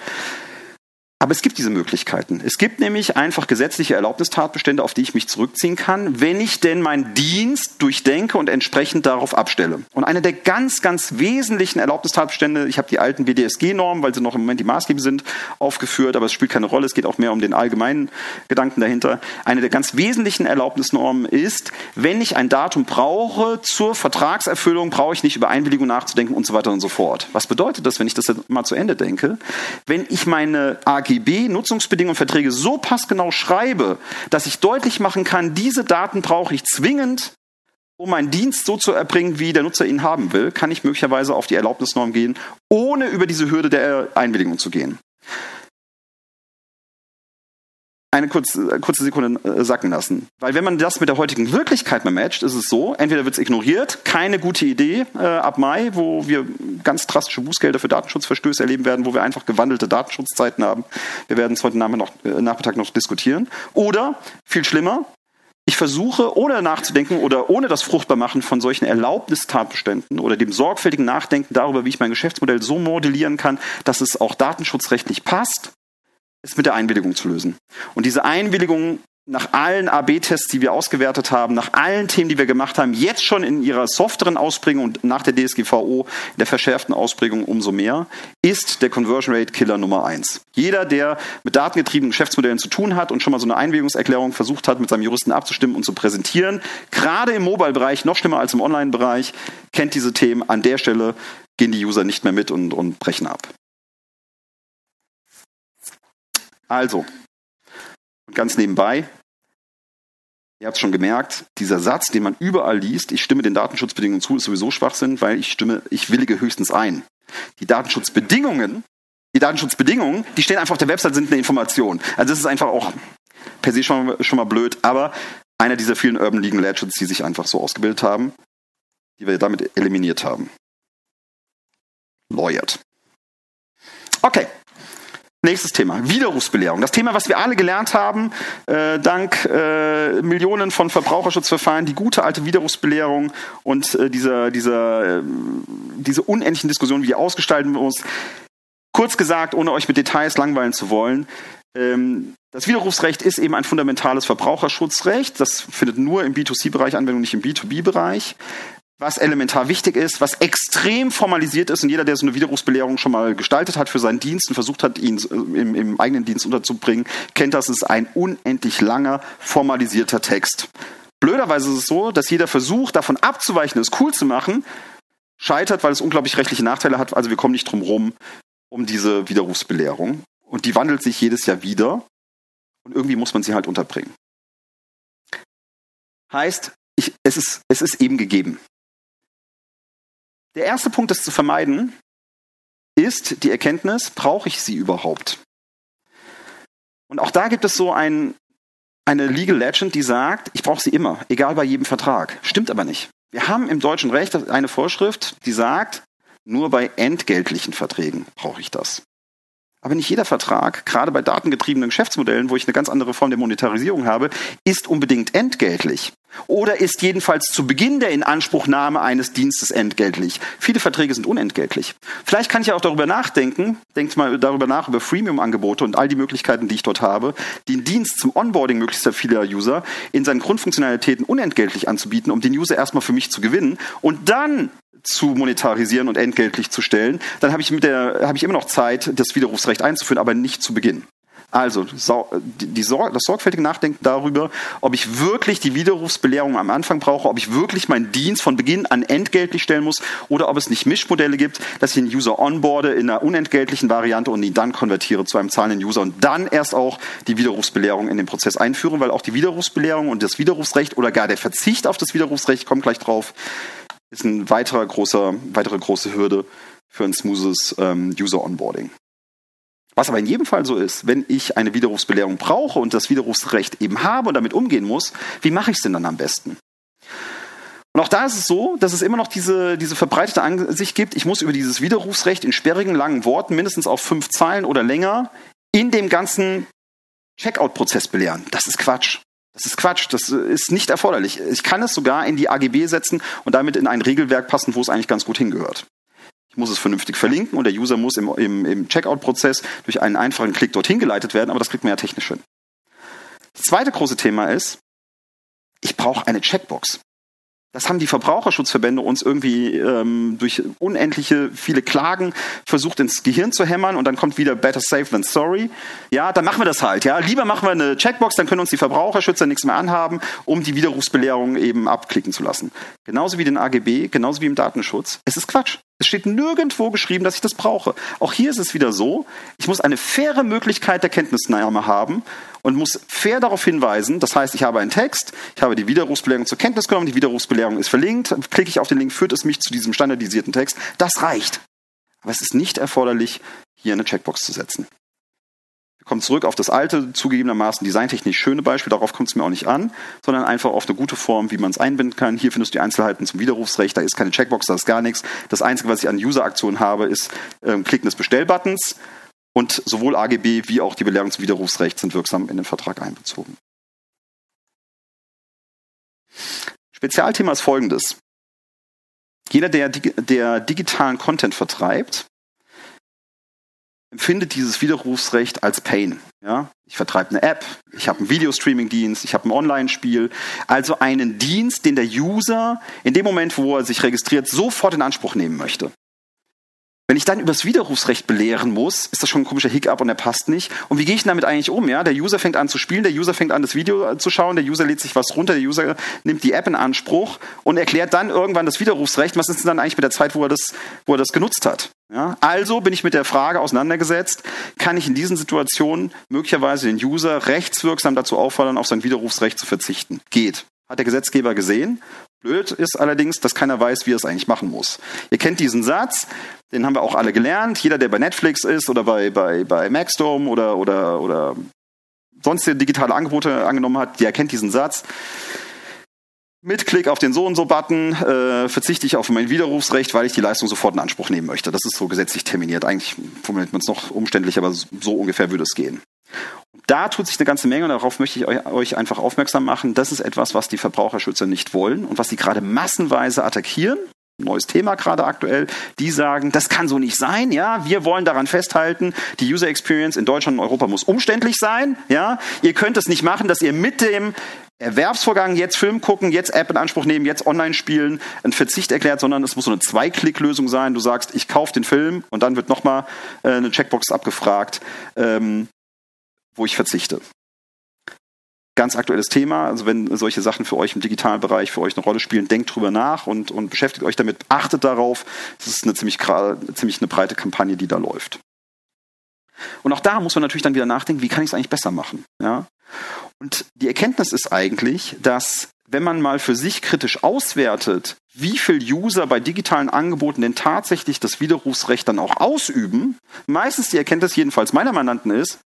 Aber es gibt diese Möglichkeiten. Es gibt nämlich einfach gesetzliche Erlaubnistatbestände, auf die ich mich zurückziehen kann, wenn ich denn meinen Dienst durchdenke und entsprechend darauf abstelle. Und eine der ganz, ganz wesentlichen Erlaubnistatbestände, ich habe die alten BDSG-Normen, weil sie noch im Moment die maßgeblich sind, aufgeführt, aber es spielt keine Rolle, es geht auch mehr um den allgemeinen Gedanken dahinter. Eine der ganz wesentlichen Erlaubnisnormen ist, wenn ich ein Datum brauche zur Vertragserfüllung, brauche ich nicht über Einwilligung nachzudenken und so weiter und so fort. Was bedeutet das, wenn ich das mal zu Ende denke? Wenn ich meine AG AGB, Nutzungsbedingungen, Verträge so passgenau schreibe, dass ich deutlich machen kann, diese Daten brauche ich zwingend, um meinen Dienst so zu erbringen, wie der Nutzer ihn haben will, kann ich möglicherweise auf die Erlaubnisnorm gehen, ohne über diese Hürde der Einwilligung zu gehen eine kurze, kurze Sekunde äh, sacken lassen. Weil wenn man das mit der heutigen Wirklichkeit mal matcht, ist es so, entweder wird es ignoriert, keine gute Idee äh, ab Mai, wo wir ganz drastische Bußgelder für Datenschutzverstöße erleben werden, wo wir einfach gewandelte Datenschutzzeiten haben. Wir werden es heute noch, äh, Nachmittag noch diskutieren. Oder, viel schlimmer, ich versuche, ohne nachzudenken oder ohne das Fruchtbarmachen von solchen Erlaubnistatbeständen oder dem sorgfältigen Nachdenken darüber, wie ich mein Geschäftsmodell so modellieren kann, dass es auch datenschutzrechtlich passt, ist mit der Einwilligung zu lösen. Und diese Einwilligung nach allen AB-Tests, die wir ausgewertet haben, nach allen Themen, die wir gemacht haben, jetzt schon in ihrer softeren Ausprägung und nach der DSGVO in der verschärften Ausprägung umso mehr, ist der Conversion Rate Killer Nummer eins. Jeder, der mit datengetriebenen Geschäftsmodellen zu tun hat und schon mal so eine Einwilligungserklärung versucht hat, mit seinem Juristen abzustimmen und zu präsentieren, gerade im Mobile-Bereich, noch schlimmer als im Online-Bereich, kennt diese Themen. An der Stelle gehen die User nicht mehr mit und, und brechen ab. Also, ganz nebenbei, ihr habt es schon gemerkt, dieser Satz, den man überall liest, ich stimme den Datenschutzbedingungen zu, ist sowieso Schwachsinn, weil ich stimme, ich willige höchstens ein. Die Datenschutzbedingungen, die Datenschutzbedingungen, die stehen einfach auf der Website, sind eine Information. Also das ist einfach auch per se schon, schon mal blöd, aber einer dieser vielen Urban Legal Legends, die sich einfach so ausgebildet haben, die wir damit eliminiert haben. Lawyered. Okay, Nächstes Thema, Widerrufsbelehrung. Das Thema, was wir alle gelernt haben, äh, dank äh, Millionen von Verbraucherschutzverfahren, die gute alte Widerrufsbelehrung und äh, dieser, dieser, äh, diese unendlichen Diskussionen, wie die ausgestalten muss. Kurz gesagt, ohne euch mit Details langweilen zu wollen, ähm, das Widerrufsrecht ist eben ein fundamentales Verbraucherschutzrecht. Das findet nur im B2C-Bereich Anwendung, nicht im B2B-Bereich was elementar wichtig ist, was extrem formalisiert ist und jeder, der so eine Widerrufsbelehrung schon mal gestaltet hat für seinen Dienst und versucht hat, ihn im, im eigenen Dienst unterzubringen, kennt das, ist ein unendlich langer, formalisierter Text. Blöderweise ist es so, dass jeder Versuch, davon abzuweichen, es cool zu machen, scheitert, weil es unglaublich rechtliche Nachteile hat. Also wir kommen nicht drum rum um diese Widerrufsbelehrung. Und die wandelt sich jedes Jahr wieder. Und irgendwie muss man sie halt unterbringen. Heißt, ich, es, ist, es ist eben gegeben. Der erste Punkt, das zu vermeiden, ist die Erkenntnis, brauche ich sie überhaupt? Und auch da gibt es so ein, eine Legal Legend, die sagt, ich brauche sie immer, egal bei jedem Vertrag. Stimmt aber nicht. Wir haben im deutschen Recht eine Vorschrift, die sagt, nur bei entgeltlichen Verträgen brauche ich das. Aber nicht jeder Vertrag, gerade bei datengetriebenen Geschäftsmodellen, wo ich eine ganz andere Form der Monetarisierung habe, ist unbedingt entgeltlich. Oder ist jedenfalls zu Beginn der Inanspruchnahme eines Dienstes entgeltlich. Viele Verträge sind unentgeltlich. Vielleicht kann ich ja auch darüber nachdenken, denkt mal darüber nach, über Freemium-Angebote und all die Möglichkeiten, die ich dort habe, den Dienst zum Onboarding möglichst vieler User in seinen Grundfunktionalitäten unentgeltlich anzubieten, um den User erstmal für mich zu gewinnen und dann zu monetarisieren und entgeltlich zu stellen, dann habe ich mit ich immer noch Zeit, das Widerrufsrecht einzuführen, aber nicht zu Beginn. Also das sorgfältige Nachdenken darüber, ob ich wirklich die Widerrufsbelehrung am Anfang brauche, ob ich wirklich meinen Dienst von Beginn an entgeltlich stellen muss oder ob es nicht Mischmodelle gibt, dass ich den User onboarde in einer unentgeltlichen Variante und ihn dann konvertiere zu einem zahlenden User und dann erst auch die Widerrufsbelehrung in den Prozess einführe, weil auch die Widerrufsbelehrung und das Widerrufsrecht oder gar der Verzicht auf das Widerrufsrecht, kommt gleich drauf, ist ein weiterer großer, weitere große Hürde für ein smoothes ähm, User Onboarding. Was aber in jedem Fall so ist, wenn ich eine Widerrufsbelehrung brauche und das Widerrufsrecht eben habe und damit umgehen muss, wie mache ich es denn dann am besten? Und auch da ist es so, dass es immer noch diese, diese verbreitete Ansicht gibt, ich muss über dieses Widerrufsrecht in sperrigen, langen Worten, mindestens auf fünf Zeilen oder länger, in dem ganzen Checkout-Prozess belehren. Das ist Quatsch. Das ist Quatsch, das ist nicht erforderlich. Ich kann es sogar in die AGB setzen und damit in ein Regelwerk passen, wo es eigentlich ganz gut hingehört. Ich muss es vernünftig verlinken und der User muss im, im, im Checkout-Prozess durch einen einfachen Klick dorthin geleitet werden, aber das kriegt man ja technisch hin. Das zweite große Thema ist, ich brauche eine Checkbox. Das haben die Verbraucherschutzverbände uns irgendwie ähm, durch unendliche viele Klagen versucht ins Gehirn zu hämmern und dann kommt wieder better safe than sorry. Ja, dann machen wir das halt. Ja, lieber machen wir eine Checkbox, dann können uns die Verbraucherschützer nichts mehr anhaben, um die Widerrufsbelehrung eben abklicken zu lassen. Genauso wie den AGB, genauso wie im Datenschutz. Es ist Quatsch. Es steht nirgendwo geschrieben, dass ich das brauche. Auch hier ist es wieder so, ich muss eine faire Möglichkeit der Kenntnisnahme haben und muss fair darauf hinweisen. Das heißt, ich habe einen Text, ich habe die Widerrufsbelehrung zur Kenntnis genommen, die Widerrufsbelehrung ist verlinkt, klicke ich auf den Link, führt es mich zu diesem standardisierten Text. Das reicht. Aber es ist nicht erforderlich, hier eine Checkbox zu setzen. Kommen zurück auf das alte, zugegebenermaßen designtechnisch schöne Beispiel, darauf kommt es mir auch nicht an, sondern einfach auf eine gute Form, wie man es einbinden kann. Hier findest du die Einzelheiten zum Widerrufsrecht, da ist keine Checkbox, da ist gar nichts. Das Einzige, was ich an User-Aktionen habe, ist ähm, Klicken des Bestellbuttons und sowohl AGB wie auch die Belehrung zum Widerrufsrecht sind wirksam in den Vertrag einbezogen. Spezialthema ist folgendes. Jeder, der, der digitalen Content vertreibt, empfindet dieses Widerrufsrecht als Pain. Ja? Ich vertreibe eine App, ich habe einen Videostreaming-Dienst, ich habe ein Online-Spiel, also einen Dienst, den der User in dem Moment, wo er sich registriert, sofort in Anspruch nehmen möchte. Wenn ich dann über das Widerrufsrecht belehren muss, ist das schon ein komischer Hiccup und der passt nicht. Und wie gehe ich damit eigentlich um? Ja, der User fängt an zu spielen, der User fängt an, das Video zu schauen, der User lädt sich was runter, der User nimmt die App in Anspruch und erklärt dann irgendwann das Widerrufsrecht. Was ist denn dann eigentlich mit der Zeit, wo er das, wo er das genutzt hat? Ja, also bin ich mit der Frage auseinandergesetzt, kann ich in diesen Situationen möglicherweise den User rechtswirksam dazu auffordern, auf sein Widerrufsrecht zu verzichten? Geht. Hat der Gesetzgeber gesehen. Blöd ist allerdings, dass keiner weiß, wie er es eigentlich machen muss. Ihr kennt diesen Satz, den haben wir auch alle gelernt. Jeder, der bei Netflix ist oder bei, bei, bei Maxdome oder, oder, oder sonstige digitale Angebote angenommen hat, der kennt diesen Satz. Mit Klick auf den So und so Button äh, verzichte ich auf mein Widerrufsrecht, weil ich die Leistung sofort in Anspruch nehmen möchte. Das ist so gesetzlich terminiert. Eigentlich formuliert man es noch umständlich, aber so ungefähr würde es gehen da tut sich eine ganze Menge und darauf möchte ich euch einfach aufmerksam machen. Das ist etwas, was die Verbraucherschützer nicht wollen und was sie gerade massenweise attackieren. Neues Thema gerade aktuell. Die sagen, das kann so nicht sein. Ja, wir wollen daran festhalten, die User Experience in Deutschland und Europa muss umständlich sein. Ja, ihr könnt es nicht machen, dass ihr mit dem Erwerbsvorgang jetzt Film gucken, jetzt App in Anspruch nehmen, jetzt online spielen, einen Verzicht erklärt, sondern es muss so eine Zwei-Klick-Lösung sein. Du sagst, ich kaufe den Film und dann wird nochmal äh, eine Checkbox abgefragt. Ähm, wo ich verzichte. Ganz aktuelles Thema, also wenn solche Sachen für euch im digitalen Bereich für euch eine Rolle spielen, denkt drüber nach und, und beschäftigt euch damit, achtet darauf. Es ist eine ziemlich, ziemlich eine breite Kampagne, die da läuft. Und auch da muss man natürlich dann wieder nachdenken, wie kann ich es eigentlich besser machen? Ja? Und die Erkenntnis ist eigentlich, dass wenn man mal für sich kritisch auswertet, wie viel User bei digitalen Angeboten denn tatsächlich das Widerrufsrecht dann auch ausüben, meistens die Erkenntnis jedenfalls meiner Mandanten ist,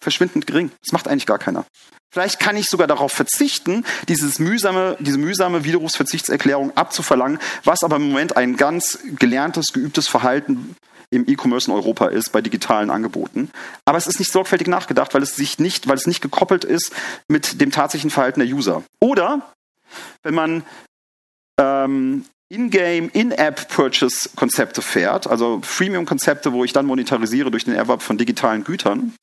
verschwindend gering. Das macht eigentlich gar keiner. Vielleicht kann ich sogar darauf verzichten, dieses mühsame, diese mühsame Widerrufsverzichtserklärung abzuverlangen, was aber im Moment ein ganz gelerntes, geübtes Verhalten im E-Commerce in Europa ist bei digitalen Angeboten. Aber es ist nicht sorgfältig nachgedacht, weil es sich nicht, weil es nicht gekoppelt ist mit dem tatsächlichen Verhalten der User. Oder wenn man ähm, in-game, In-App-Purchase-Konzepte fährt, also Freemium-Konzepte, wo ich dann monetarisiere durch den Erwerb von digitalen Gütern,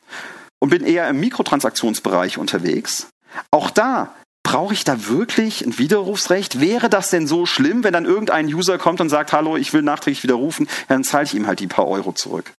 und bin eher im Mikrotransaktionsbereich unterwegs. Auch da brauche ich da wirklich ein Widerrufsrecht? Wäre das denn so schlimm, wenn dann irgendein User kommt und sagt, hallo, ich will nachträglich widerrufen, dann zahle ich ihm halt die paar Euro zurück.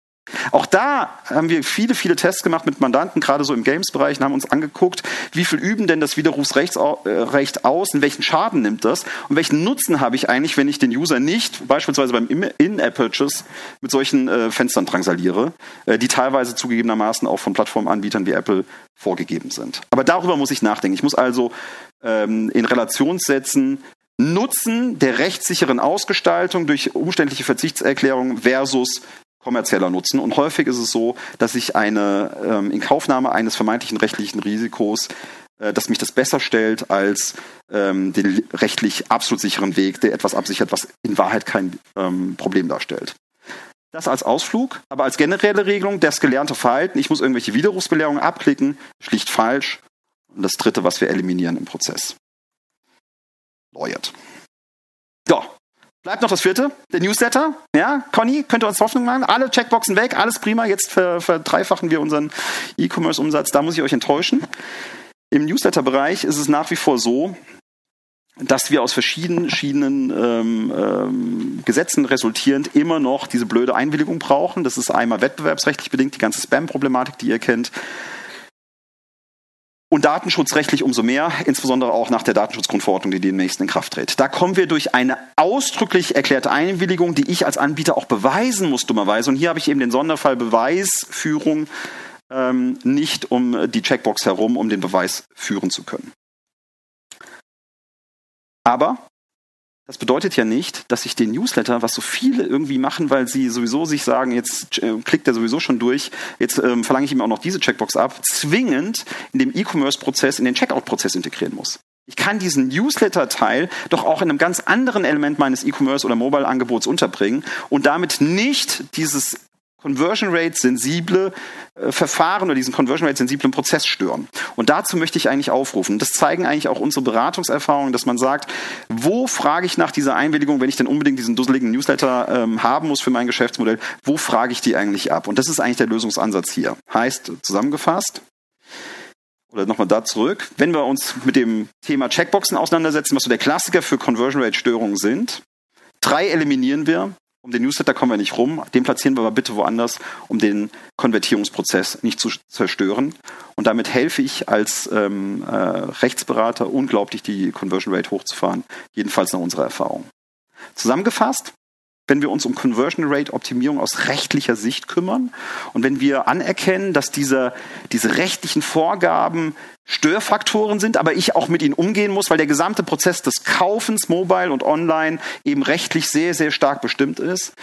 Auch da haben wir viele, viele Tests gemacht mit Mandanten, gerade so im Games-Bereich, und haben uns angeguckt, wie viel üben denn das Widerrufsrecht äh, aus, und welchen Schaden nimmt das und welchen Nutzen habe ich eigentlich, wenn ich den User nicht beispielsweise beim In-App-Purchase mit solchen äh, Fenstern drangsaliere, äh, die teilweise zugegebenermaßen auch von Plattformanbietern wie Apple vorgegeben sind. Aber darüber muss ich nachdenken. Ich muss also ähm, in Relation setzen, Nutzen der rechtssicheren Ausgestaltung durch umständliche Verzichtserklärung versus kommerzieller Nutzen. Und häufig ist es so, dass ich eine ähm, Inkaufnahme eines vermeintlichen rechtlichen Risikos, äh, dass mich das besser stellt als ähm, den rechtlich absolut sicheren Weg, der etwas absichert, was in Wahrheit kein ähm, Problem darstellt. Das als Ausflug, aber als generelle Regelung, das gelernte Verhalten, ich muss irgendwelche Widerrufsbelehrungen abklicken, schlicht falsch. Und das dritte, was wir eliminieren im Prozess. Lawyered. So, Bleibt noch das vierte, der Newsletter. Ja, Conny, könnt ihr uns Hoffnung machen? Alle Checkboxen weg, alles prima. Jetzt verdreifachen wir unseren E-Commerce-Umsatz. Da muss ich euch enttäuschen. Im Newsletter-Bereich ist es nach wie vor so, dass wir aus verschiedenen, ähm, ähm, Gesetzen resultierend immer noch diese blöde Einwilligung brauchen. Das ist einmal wettbewerbsrechtlich bedingt, die ganze Spam-Problematik, die ihr kennt. Und datenschutzrechtlich umso mehr, insbesondere auch nach der Datenschutzgrundverordnung, die demnächst in Kraft tritt. Da kommen wir durch eine ausdrücklich erklärte Einwilligung, die ich als Anbieter auch beweisen muss, dummerweise. Und hier habe ich eben den Sonderfall Beweisführung ähm, nicht um die Checkbox herum, um den Beweis führen zu können. Aber das bedeutet ja nicht, dass ich den Newsletter, was so viele irgendwie machen, weil sie sowieso sich sagen, jetzt äh, klickt er sowieso schon durch, jetzt ähm, verlange ich ihm auch noch diese Checkbox ab, zwingend in dem E-Commerce-Prozess, in den Checkout-Prozess integrieren muss. Ich kann diesen Newsletter-Teil doch auch in einem ganz anderen Element meines E-Commerce oder Mobile-Angebots unterbringen und damit nicht dieses Conversion Rate sensible äh, Verfahren oder diesen Conversion Rate sensiblen Prozess stören. Und dazu möchte ich eigentlich aufrufen. Das zeigen eigentlich auch unsere Beratungserfahrungen, dass man sagt, wo frage ich nach dieser Einwilligung, wenn ich denn unbedingt diesen dusseligen Newsletter ähm, haben muss für mein Geschäftsmodell, wo frage ich die eigentlich ab? Und das ist eigentlich der Lösungsansatz hier. Heißt, zusammengefasst, oder nochmal da zurück, wenn wir uns mit dem Thema Checkboxen auseinandersetzen, was so der Klassiker für Conversion Rate Störungen sind, drei eliminieren wir. Um den Newsletter kommen wir nicht rum. Den platzieren wir aber bitte woanders, um den Konvertierungsprozess nicht zu zerstören. Und damit helfe ich als ähm, äh, Rechtsberater unglaublich, die Conversion Rate hochzufahren. Jedenfalls nach unserer Erfahrung. Zusammengefasst, wenn wir uns um Conversion Rate Optimierung aus rechtlicher Sicht kümmern und wenn wir anerkennen, dass diese, diese rechtlichen Vorgaben Störfaktoren sind, aber ich auch mit ihnen umgehen muss, weil der gesamte Prozess des Kaufens mobile und online eben rechtlich sehr, sehr stark bestimmt ist,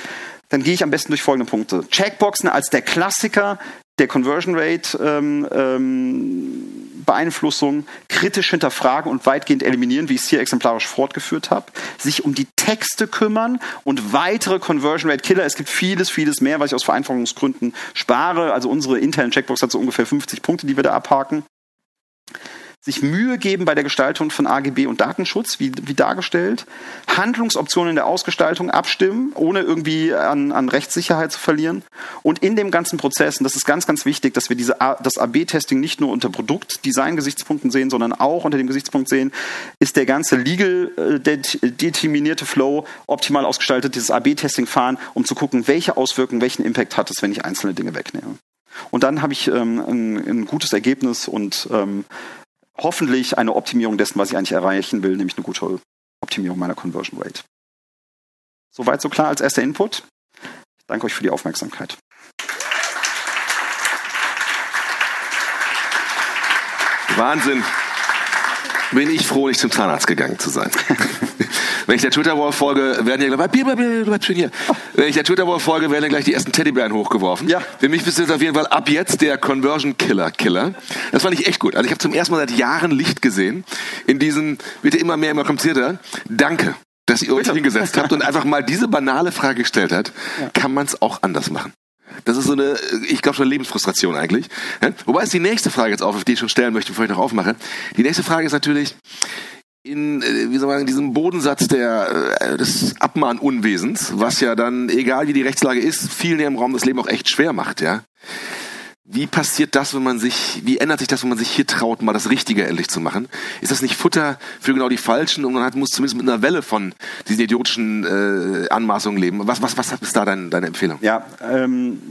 dann gehe ich am besten durch folgende Punkte. Checkboxen als der Klassiker der Conversion Rate ähm, ähm, Beeinflussung kritisch hinterfragen und weitgehend eliminieren, wie ich es hier exemplarisch fortgeführt habe, sich um die Texte kümmern und weitere Conversion Rate Killer. Es gibt vieles, vieles mehr, was ich aus Vereinfachungsgründen spare. Also unsere interne Checkbox hat so ungefähr 50 Punkte, die wir da abhaken sich Mühe geben bei der Gestaltung von AGB und Datenschutz, wie, wie dargestellt, Handlungsoptionen in der Ausgestaltung abstimmen, ohne irgendwie an, an Rechtssicherheit zu verlieren und in dem ganzen Prozess, und das ist ganz, ganz wichtig, dass wir diese, das AB-Testing nicht nur unter Produktdesign-Gesichtspunkten sehen, sondern auch unter dem Gesichtspunkt sehen, ist der ganze legal äh, determinierte Flow optimal ausgestaltet, dieses AB-Testing fahren, um zu gucken, welche Auswirkungen, welchen Impact hat es, wenn ich einzelne Dinge wegnehme. Und dann habe ich ähm, ein, ein gutes Ergebnis und ähm, hoffentlich eine Optimierung dessen, was ich eigentlich erreichen will, nämlich eine gute Optimierung meiner Conversion Rate. Soweit so klar als erster Input. Ich danke euch für die Aufmerksamkeit. Wahnsinn. Bin ich froh, nicht zum Zahnarzt gegangen zu sein. Wenn ich der Twitter-Wall folge, werden ja gleich. Wenn ich der Twitter-Wall folge, werden ja gleich die ersten Teddybären hochgeworfen. Ja. Für mich bist du jetzt auf jeden Fall ab jetzt der Conversion Killer Killer. Das fand ich echt gut. Also ich habe zum ersten Mal seit Jahren Licht gesehen in diesem, bitte immer mehr, immer komplizierter. Danke dass ihr euch hingesetzt habt und einfach mal diese banale Frage gestellt habt, ja. kann man es auch anders machen. Das ist so eine, ich glaube schon Lebensfrustration eigentlich. Wobei ist die nächste Frage jetzt auf, die ich schon stellen möchte, bevor ich noch aufmache. Die nächste Frage ist natürlich, in, äh, wie soll man sagen, diesem Bodensatz der, äh, des Abmahnunwesens, was ja dann, egal wie die Rechtslage ist, vielen im Raum das Leben auch echt schwer macht, ja. Wie passiert das, wenn man sich, wie ändert sich das, wenn man sich hier traut, mal das Richtige endlich zu machen? Ist das nicht Futter für genau die Falschen und man hat, muss zumindest mit einer Welle von diesen idiotischen äh, Anmaßungen leben? Was, was, was ist da dein, deine Empfehlung? Ja, ähm,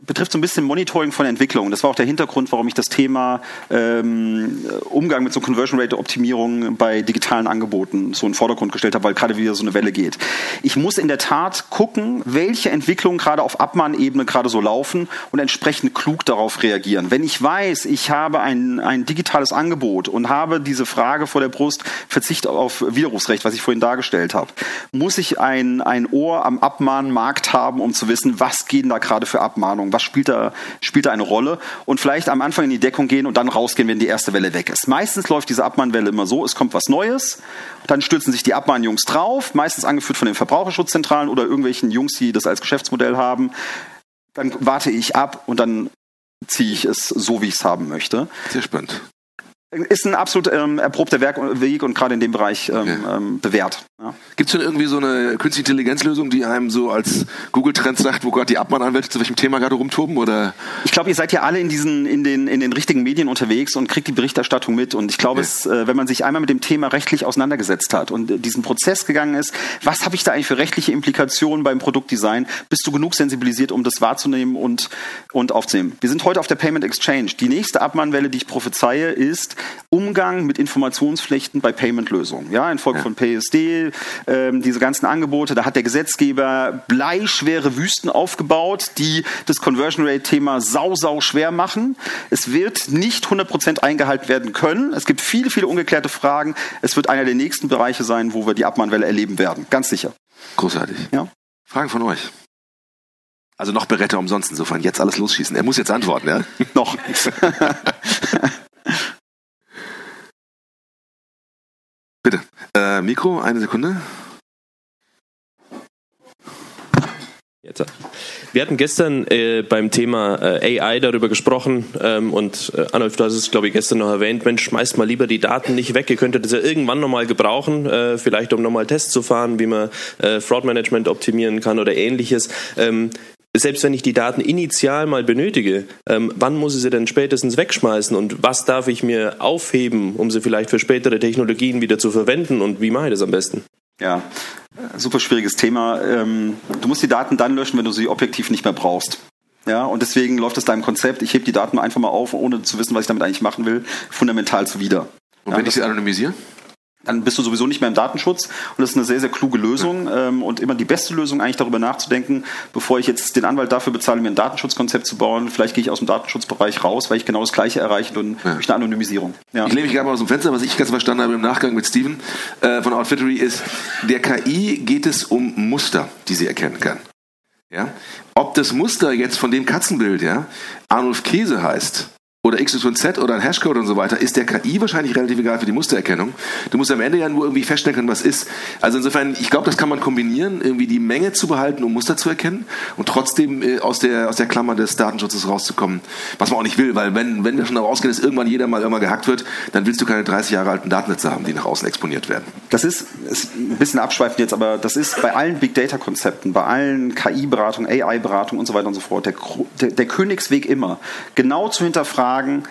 betrifft so ein bisschen Monitoring von Entwicklungen. Das war auch der Hintergrund, warum ich das Thema ähm, Umgang mit so Conversion Rate Optimierung bei digitalen Angeboten so in den Vordergrund gestellt habe, weil gerade wieder so eine Welle geht. Ich muss in der Tat gucken, welche Entwicklungen gerade auf Abmahnebene gerade so laufen und entsprechend klug darauf reagieren. Wenn ich weiß, ich habe ein, ein digitales Angebot und habe diese Frage vor der Brust, Verzicht auf Widerrufsrecht, was ich vorhin dargestellt habe, muss ich ein, ein Ohr am Abmahnmarkt haben, um zu wissen, was gehen da gerade für Abmahnungen was spielt da, spielt da eine Rolle und vielleicht am Anfang in die Deckung gehen und dann rausgehen, wenn die erste Welle weg ist. Meistens läuft diese Abmahnwelle immer so, es kommt was Neues, dann stürzen sich die Abmahnjungs drauf, meistens angeführt von den Verbraucherschutzzentralen oder irgendwelchen Jungs, die das als Geschäftsmodell haben. Dann warte ich ab und dann ziehe ich es so, wie ich es haben möchte. Sehr spannend. Ist ein absolut ähm, erprobter Werk Weg und gerade in dem Bereich ähm, okay. ähm, bewährt. Ja. Gibt es denn irgendwie so eine künstliche Intelligenzlösung, die einem so als Google-Trend sagt, wo gerade die Abmahnanwälte zu welchem Thema gerade rumtoben? Oder? Ich glaube, ihr seid ja alle in diesen, in den, in den richtigen Medien unterwegs und kriegt die Berichterstattung mit. Und ich glaube, okay. äh, wenn man sich einmal mit dem Thema rechtlich auseinandergesetzt hat und äh, diesen Prozess gegangen ist, was habe ich da eigentlich für rechtliche Implikationen beim Produktdesign, bist du genug sensibilisiert, um das wahrzunehmen und, und aufzunehmen. Wir sind heute auf der Payment Exchange. Die nächste Abmahnwelle, die ich prophezeie, ist, Umgang mit Informationspflichten bei Payment-Lösungen. Ja, infolge ja. von PSD, ähm, diese ganzen Angebote, da hat der Gesetzgeber bleischwere Wüsten aufgebaut, die das Conversion Rate-Thema sau, sau schwer machen. Es wird nicht 100% eingehalten werden können. Es gibt viele, viele ungeklärte Fragen. Es wird einer der nächsten Bereiche sein, wo wir die Abmahnwelle erleben werden. Ganz sicher. Großartig. Ja. Fragen von euch. Also noch Berette umsonst insofern. Jetzt alles losschießen. Er muss jetzt antworten, ja? noch. Bitte. Äh, Mikro, eine Sekunde. Jetzt. Wir hatten gestern äh, beim Thema äh, AI darüber gesprochen ähm, und äh, Arnulf, du hast es, glaube ich, gestern noch erwähnt, Mensch, schmeißt mal lieber die Daten nicht weg. Ihr könntet das ja irgendwann nochmal gebrauchen, äh, vielleicht um nochmal Tests zu fahren, wie man äh, Fraud-Management optimieren kann oder ähnliches. Ähm, selbst wenn ich die Daten initial mal benötige, ähm, wann muss ich sie denn spätestens wegschmeißen und was darf ich mir aufheben, um sie vielleicht für spätere Technologien wieder zu verwenden und wie mache ich das am besten? Ja, super schwieriges Thema. Ähm, du musst die Daten dann löschen, wenn du sie objektiv nicht mehr brauchst. Ja, und deswegen läuft es deinem Konzept, ich hebe die Daten einfach mal auf, ohne zu wissen, was ich damit eigentlich machen will, fundamental zuwider. Und wenn ja, ich sie anonymisiere? Dann bist du sowieso nicht mehr im Datenschutz. Und das ist eine sehr, sehr kluge Lösung ähm, und immer die beste Lösung, eigentlich darüber nachzudenken, bevor ich jetzt den Anwalt dafür bezahle, mir ein Datenschutzkonzept zu bauen, vielleicht gehe ich aus dem Datenschutzbereich raus, weil ich genau das Gleiche erreiche und ja. durch eine Anonymisierung. Ja. Ich lehne mich gerade mal aus dem Fenster, was ich ganz verstanden habe im Nachgang mit Steven äh, von Outfittery ist, der KI geht es um Muster, die sie erkennen kann. Ja? Ob das Muster jetzt von dem Katzenbild, ja, Arnulf Käse heißt, oder XYZ oder ein Hashcode und so weiter, ist der KI wahrscheinlich relativ egal für die Mustererkennung. Du musst am Ende ja nur irgendwie feststellen können, was ist. Also insofern, ich glaube, das kann man kombinieren, irgendwie die Menge zu behalten, um Muster zu erkennen und trotzdem äh, aus der, aus der Klammer des Datenschutzes rauszukommen. Was man auch nicht will, weil wenn, wenn wir schon darauf ausgehen, dass irgendwann jeder mal irgendwann gehackt wird, dann willst du keine 30 Jahre alten Datennetze haben, die nach außen exponiert werden. Das ist, ist ein bisschen abschweifend jetzt, aber das ist bei allen Big Data Konzepten, bei allen KI-Beratungen, AI-Beratungen und so weiter und so fort, der, der, der Königsweg immer, genau zu hinterfragen, fragen,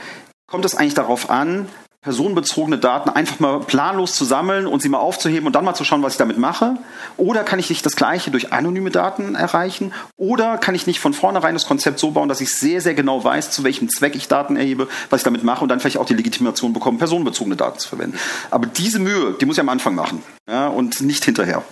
kommt es eigentlich darauf an, personenbezogene Daten einfach mal planlos zu sammeln und sie mal aufzuheben und dann mal zu schauen, was ich damit mache? Oder kann ich nicht das Gleiche durch anonyme Daten erreichen? Oder kann ich nicht von vornherein das Konzept so bauen, dass ich sehr, sehr genau weiß, zu welchem Zweck ich Daten erhebe, was ich damit mache und dann vielleicht auch die Legitimation bekomme, personenbezogene Daten zu verwenden? Aber diese Mühe, die muss ich am Anfang machen ja, und nicht hinterher.